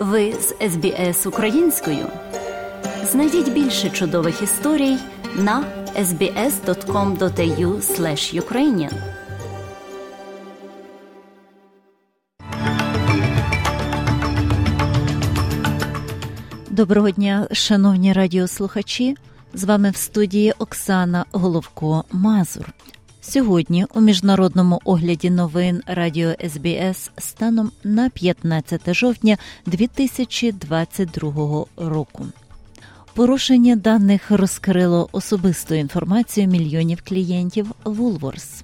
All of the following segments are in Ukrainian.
Ви з СБС українською. Знайдіть більше чудових історій на sbs.com.au ukrainian Доброго дня, шановні радіослухачі. З вами в студії Оксана Головко Мазур. Сьогодні у міжнародному огляді новин Радіо СБС станом на 15 жовтня 2022 року. Порушення даних розкрило особисту інформацію мільйонів клієнтів Woolworths.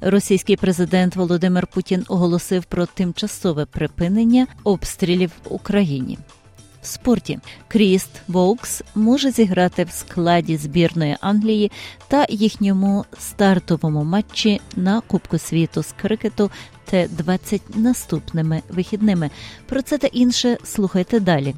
Російський президент Володимир Путін оголосив про тимчасове припинення обстрілів в Україні спорті. Кріст Воукс може зіграти в складі збірної Англії та їхньому стартовому матчі на Кубку світу з крикету Т-20 наступними вихідними. Про це та інше слухайте далі.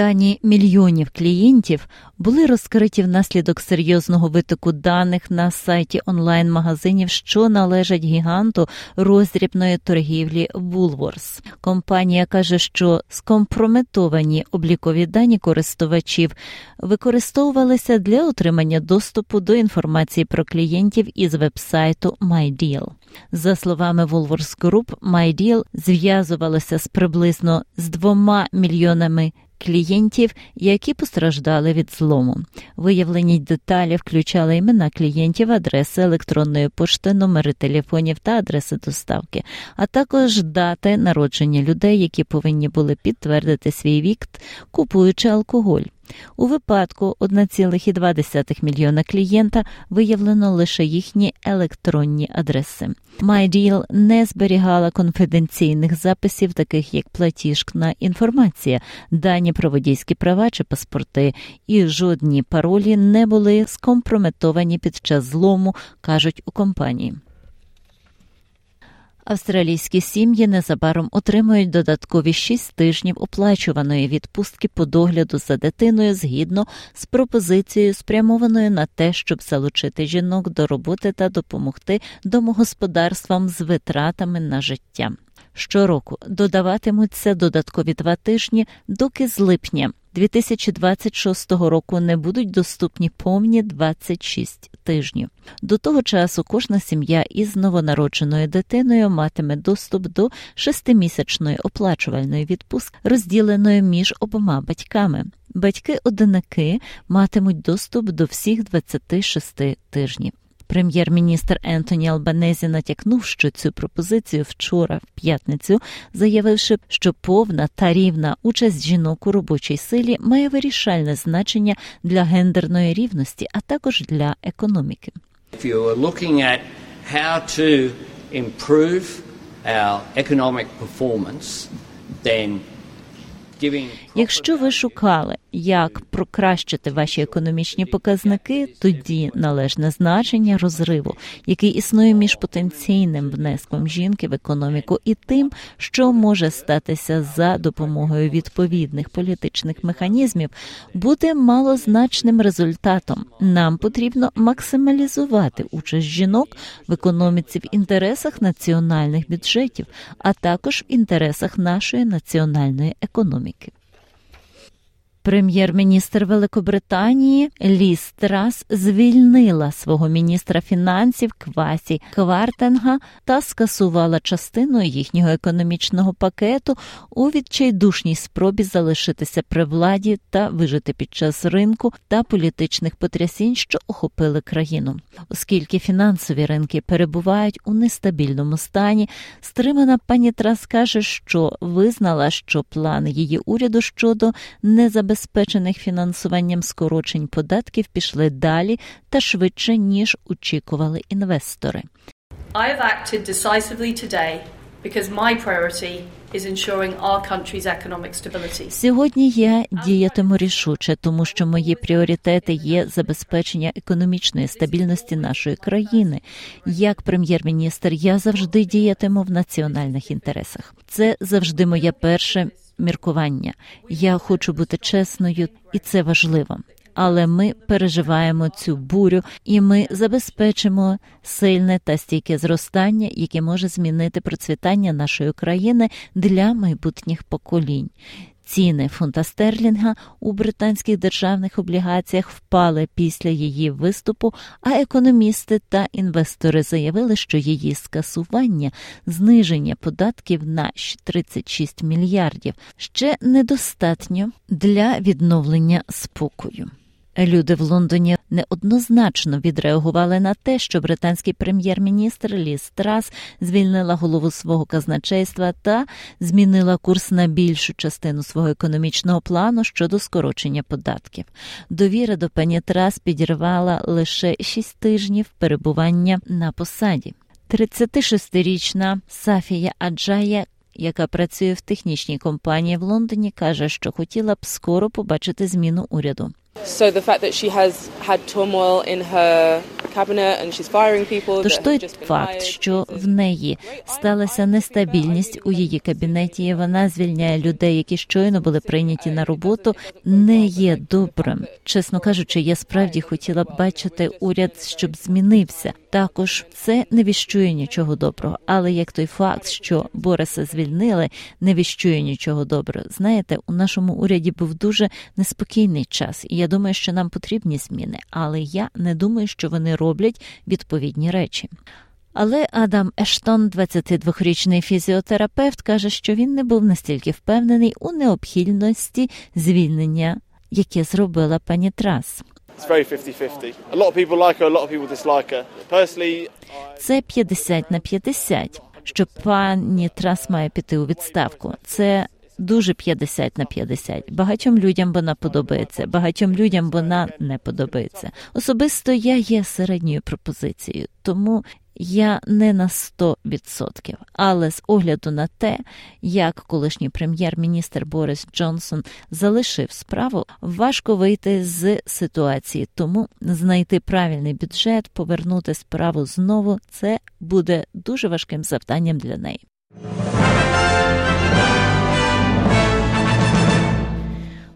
Дані мільйонів клієнтів були розкриті внаслідок серйозного витоку даних на сайті онлайн-магазинів, що належать гіганту роздрібної торгівлі Woolworths. Компанія каже, що скомпрометовані облікові дані користувачів використовувалися для отримання доступу до інформації про клієнтів із вебсайту MyDeal. За словами Woolworths Group, MyDeal зв'язувалося з приблизно з двома мільйонами клієнтів, які постраждали від злому. Виявлені деталі включали імена клієнтів, адреси електронної пошти, номери телефонів та адреси доставки, а також дати народження людей, які повинні були підтвердити свій вік, купуючи алкоголь. У випадку 1,2 мільйона клієнта виявлено лише їхні електронні адреси. MyDeal не зберігала конфіденційних записів, таких як платіжна інформація, дані про водійські права чи паспорти, і жодні паролі не були скомпрометовані під час злому, кажуть у компанії. Австралійські сім'ї незабаром отримують додаткові 6 тижнів оплачуваної відпустки по догляду за дитиною згідно з пропозицією, спрямованою на те, щоб залучити жінок до роботи та допомогти домогосподарствам з витратами на життя. Щороку додаватимуться додаткові два тижні, доки з липня 2026 року не будуть доступні повні 26 тижнів. До того часу кожна сім'я із новонародженою дитиною матиме доступ до шестимісячної оплачувальної відпустки, розділеної між обома батьками. Батьки-одинаки матимуть доступ до всіх 26 тижнів. Прем'єр-міністр Ентоні Албанезі натякнув, що цю пропозицію вчора, в п'ятницю, заявивши, що повна та рівна участь жінок у робочій силі має вирішальне значення для гендерної рівності, а також для економіки. Improve our economic performance, then Якщо ви шукали, як прокращити ваші економічні показники, тоді належне значення розриву, який існує між потенційним внеском жінки в економіку і тим, що може статися за допомогою відповідних політичних механізмів, буде малозначним результатом. Нам потрібно максималізувати участь жінок в економіці в інтересах національних бюджетів, а також в інтересах нашої національної економіки. economic Прем'єр-міністр Великобританії Ліс Трас звільнила свого міністра фінансів Квасі Квартенга та скасувала частину їхнього економічного пакету у відчайдушній спробі залишитися при владі та вижити під час ринку та політичних потрясінь, що охопили країну, оскільки фінансові ринки перебувають у нестабільному стані. Стримана пані Трас каже, що визнала, що план її уряду щодо незабезпечення забезпечених фінансуванням скорочень податків пішли далі та швидше ніж очікували інвестори. I have acted decisively today because my priority is ensuring our country's economic stability. Сьогодні я діятиму рішуче, тому що мої пріоритети є забезпечення економічної стабільності нашої країни. Як прем'єр-міністр, я завжди діятиму в національних інтересах. Це завжди моє перше міркування. Я хочу бути чесною, і це важливо. але ми переживаємо цю бурю, і ми забезпечимо сильне та стійке зростання, яке може змінити процвітання нашої країни для майбутніх поколінь. Ціни фунта стерлінга у британських державних облігаціях впали після її виступу, а економісти та інвестори заявили, що її скасування, зниження податків на 36 мільярдів ще недостатньо для відновлення спокою. Люди в Лондоні неоднозначно відреагували на те, що британський прем'єр-міністр Ліс Трас звільнила голову свого казначейства та змінила курс на більшу частину свого економічного плану щодо скорочення податків. Довіра до пані Трас підірвала лише шість тижнів перебування на посаді. 36-річна Сафія Аджая. Яка працює в технічній компанії в Лондоні, каже, що хотіла б скоро побачити зміну уряду. So the fact that she has had turmoil in her Тож той факт, що в неї сталася нестабільність у її кабінеті, і вона звільняє людей, які щойно були прийняті на роботу, не є добрим. Чесно кажучи, я справді хотіла б бачити уряд, щоб змінився. Також це не віщує нічого доброго. Але як той факт, що Бориса звільнили, не віщує нічого доброго. Знаєте, у нашому уряді був дуже неспокійний час, і я думаю, що нам потрібні зміни, але я не думаю, що вони роблять відповідні речі. Але Адам Ештон, 22-річний фізіотерапевт, каже, що він не був настільки впевнений у необхідності звільнення, яке зробила пані Трас. Це 50 на 50, що пані Трас має піти у відставку. Це дуже 50 на 50. Багатьом людям вона подобається, багатьом людям вона не подобається. Особисто я є середньою пропозицією, тому я не на 100%. Але з огляду на те, як колишній прем'єр-міністр Борис Джонсон залишив справу, важко вийти з ситуації. Тому знайти правильний бюджет, повернути справу знову це буде дуже важким завданням для неї.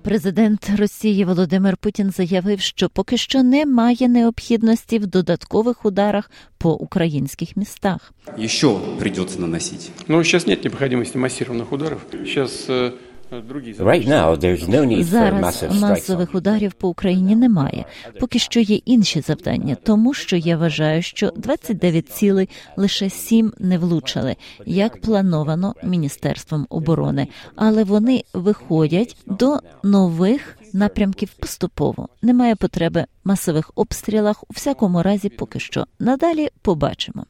Президент Росії Володимир Путін заявив, що поки що немає необхідності в додаткових ударах по українських містах. Ще придеться наносити. Ну, зараз немає необхідності масованих ударів. Зараз Зараз масових ударів по Україні немає. Поки що є інші завдання, тому що я вважаю, що 29 цілей лише 7 не влучили, як плановано міністерством оборони, але вони виходять до нових напрямків поступово. Немає потреби масових обстрілах. У всякому разі, поки що надалі побачимо.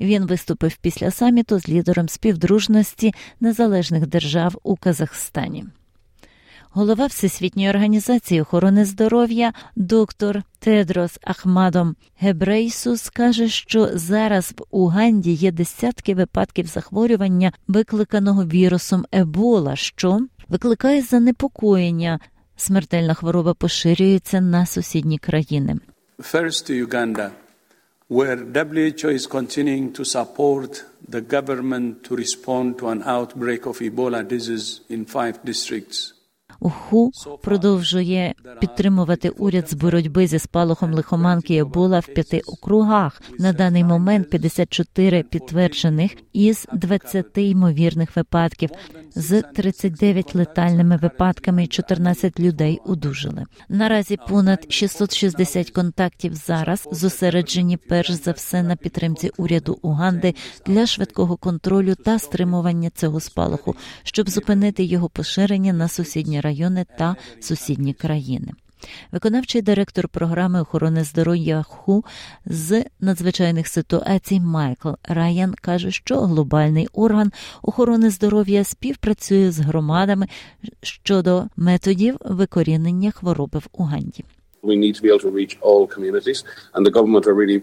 Він виступив після саміту з лідером співдружності незалежних держав у Казахстані. Голова Всесвітньої організації охорони здоров'я доктор Тедрос Ахмадом Гебрейсус каже, що зараз в Уганді є десятки випадків захворювання, викликаного вірусом Ебола, що викликає занепокоєння. Смертельна хвороба поширюється на сусідні країни. First Uganda where WHO is continuing to support the government to respond to an outbreak of Ebola disease in five districts. УХУ продовжує підтримувати уряд з боротьби зі спалахом лихоманки Ебола в п'яти округах. На даний момент 54 підтверджених із 20 ймовірних випадків, з 39 летальними випадками і 14 людей одужали. Наразі понад 660 контактів зараз зосереджені перш за все на підтримці уряду Уганди для швидкого контролю та стримування цього спалаху, щоб зупинити його поширення на сусідні райони та сусідні країни. Виконавчий директор програми охорони здоров'я ХУ з надзвичайних ситуацій Майкл Райан каже, що глобальний орган охорони здоров'я співпрацює з громадами щодо методів викорінення хвороби в Уганді. We need to be able to reach all communities, and the government are really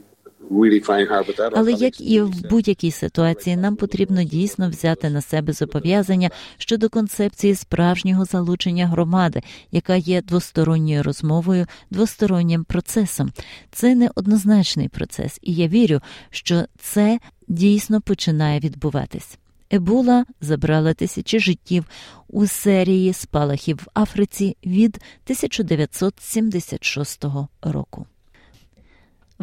але як і в будь-якій ситуації, нам потрібно дійсно взяти на себе зобов'язання щодо концепції справжнього залучення громади, яка є двосторонньою розмовою, двостороннім процесом. Це не однозначний процес, і я вірю, що це дійсно починає відбуватись. Ебола забрала тисячі життів у серії спалахів в Африці від 1976 року.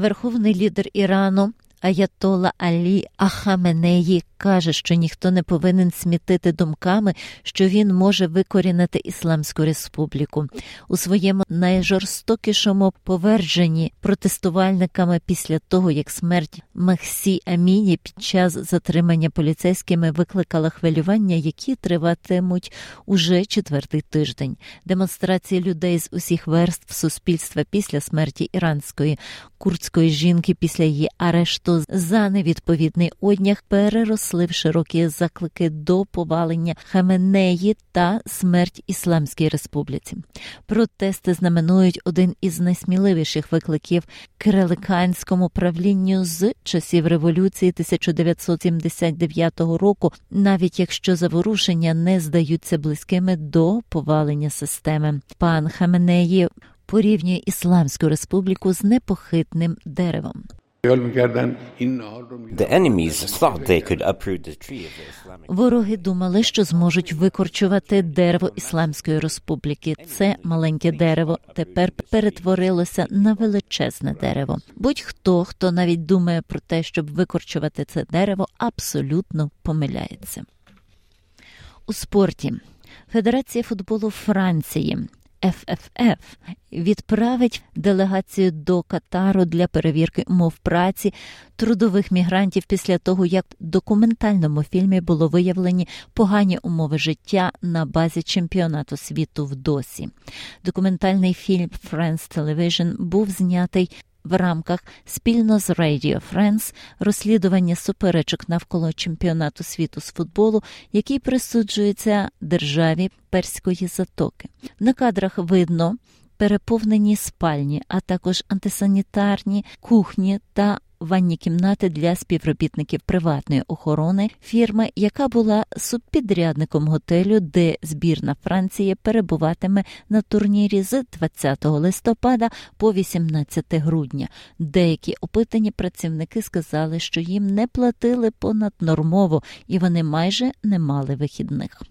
Верховний лідер Ірану Аятола Алі Ахаменеї каже, що ніхто не повинен смітити думками, що він може викорінити Ісламську республіку у своєму найжорстокішому повердженні протестувальниками після того, як смерть Махсі Аміні під час затримання поліцейськими викликала хвилювання, які триватимуть уже четвертий тиждень. Демонстрації людей з усіх верств суспільства після смерті іранської курдської жінки після її арешту за невідповідний одяг переросли в широкі заклики до повалення Хаменеї та смерть Ісламській Республіці. Протести знаменують один із найсміливіших викликів кириликанському правлінню з часів революції 1979 року, навіть якщо заворушення не здаються близькими до повалення системи. Пан Хаменеї порівнює Ісламську республіку з непохитним деревом. Вороги думали, що зможуть викорчувати дерево Ісламської республіки. Це маленьке дерево тепер перетворилося на величезне дерево. Будь-хто, хто навіть думає про те, щоб викорчувати це дерево, абсолютно помиляється. У спорті Федерація футболу Франції ФФФ відправить делегацію до Катару для перевірки умов праці трудових мігрантів після того, як в документальному фільмі було виявлені погані умови життя на базі чемпіонату світу в досі. Документальний фільм Friends Television був знятий. В рамках спільно з Radio France розслідування суперечок навколо чемпіонату світу з футболу, який присуджується державі Перської затоки. На кадрах видно переповнені спальні, а також антисанітарні кухні та ванні кімнати для співробітників приватної охорони фірми, яка була субпідрядником готелю, де збірна Франції перебуватиме на турнірі з 20 листопада по 18 грудня. Деякі опитані працівники сказали, що їм не платили понаднормово і вони майже не мали вихідних.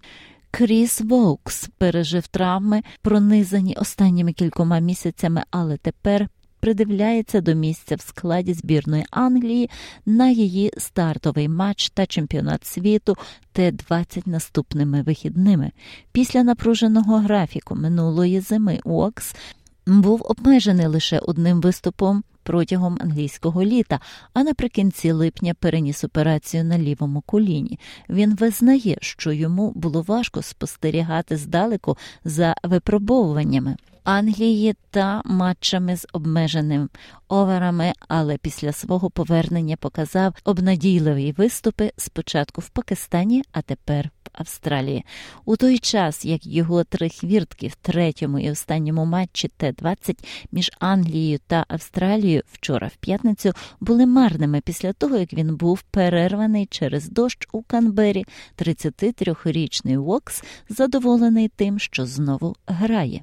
Кріс Воукс пережив травми, пронизані останніми кількома місяцями, але тепер придивляється до місця в складі збірної Англії на її стартовий матч та чемпіонат світу Т-20 наступними вихідними. Після напруженого графіку минулої зими Уокс був обмежений лише одним виступом. Протягом англійського літа, а наприкінці липня переніс операцію на лівому коліні. Він визнає, що йому було важко спостерігати здалеку за випробовуваннями. Англії та матчами з обмеженим оверами, але після свого повернення показав обнадійливі виступи спочатку в Пакистані, а тепер в Австралії. У той час, як його три хвіртки в третьому і останньому матчі Т-20 між Англією та Австралією вчора в п'ятницю були марними після того, як він був перерваний через дощ у Канбері, 33-річний Вокс задоволений тим, що знову грає.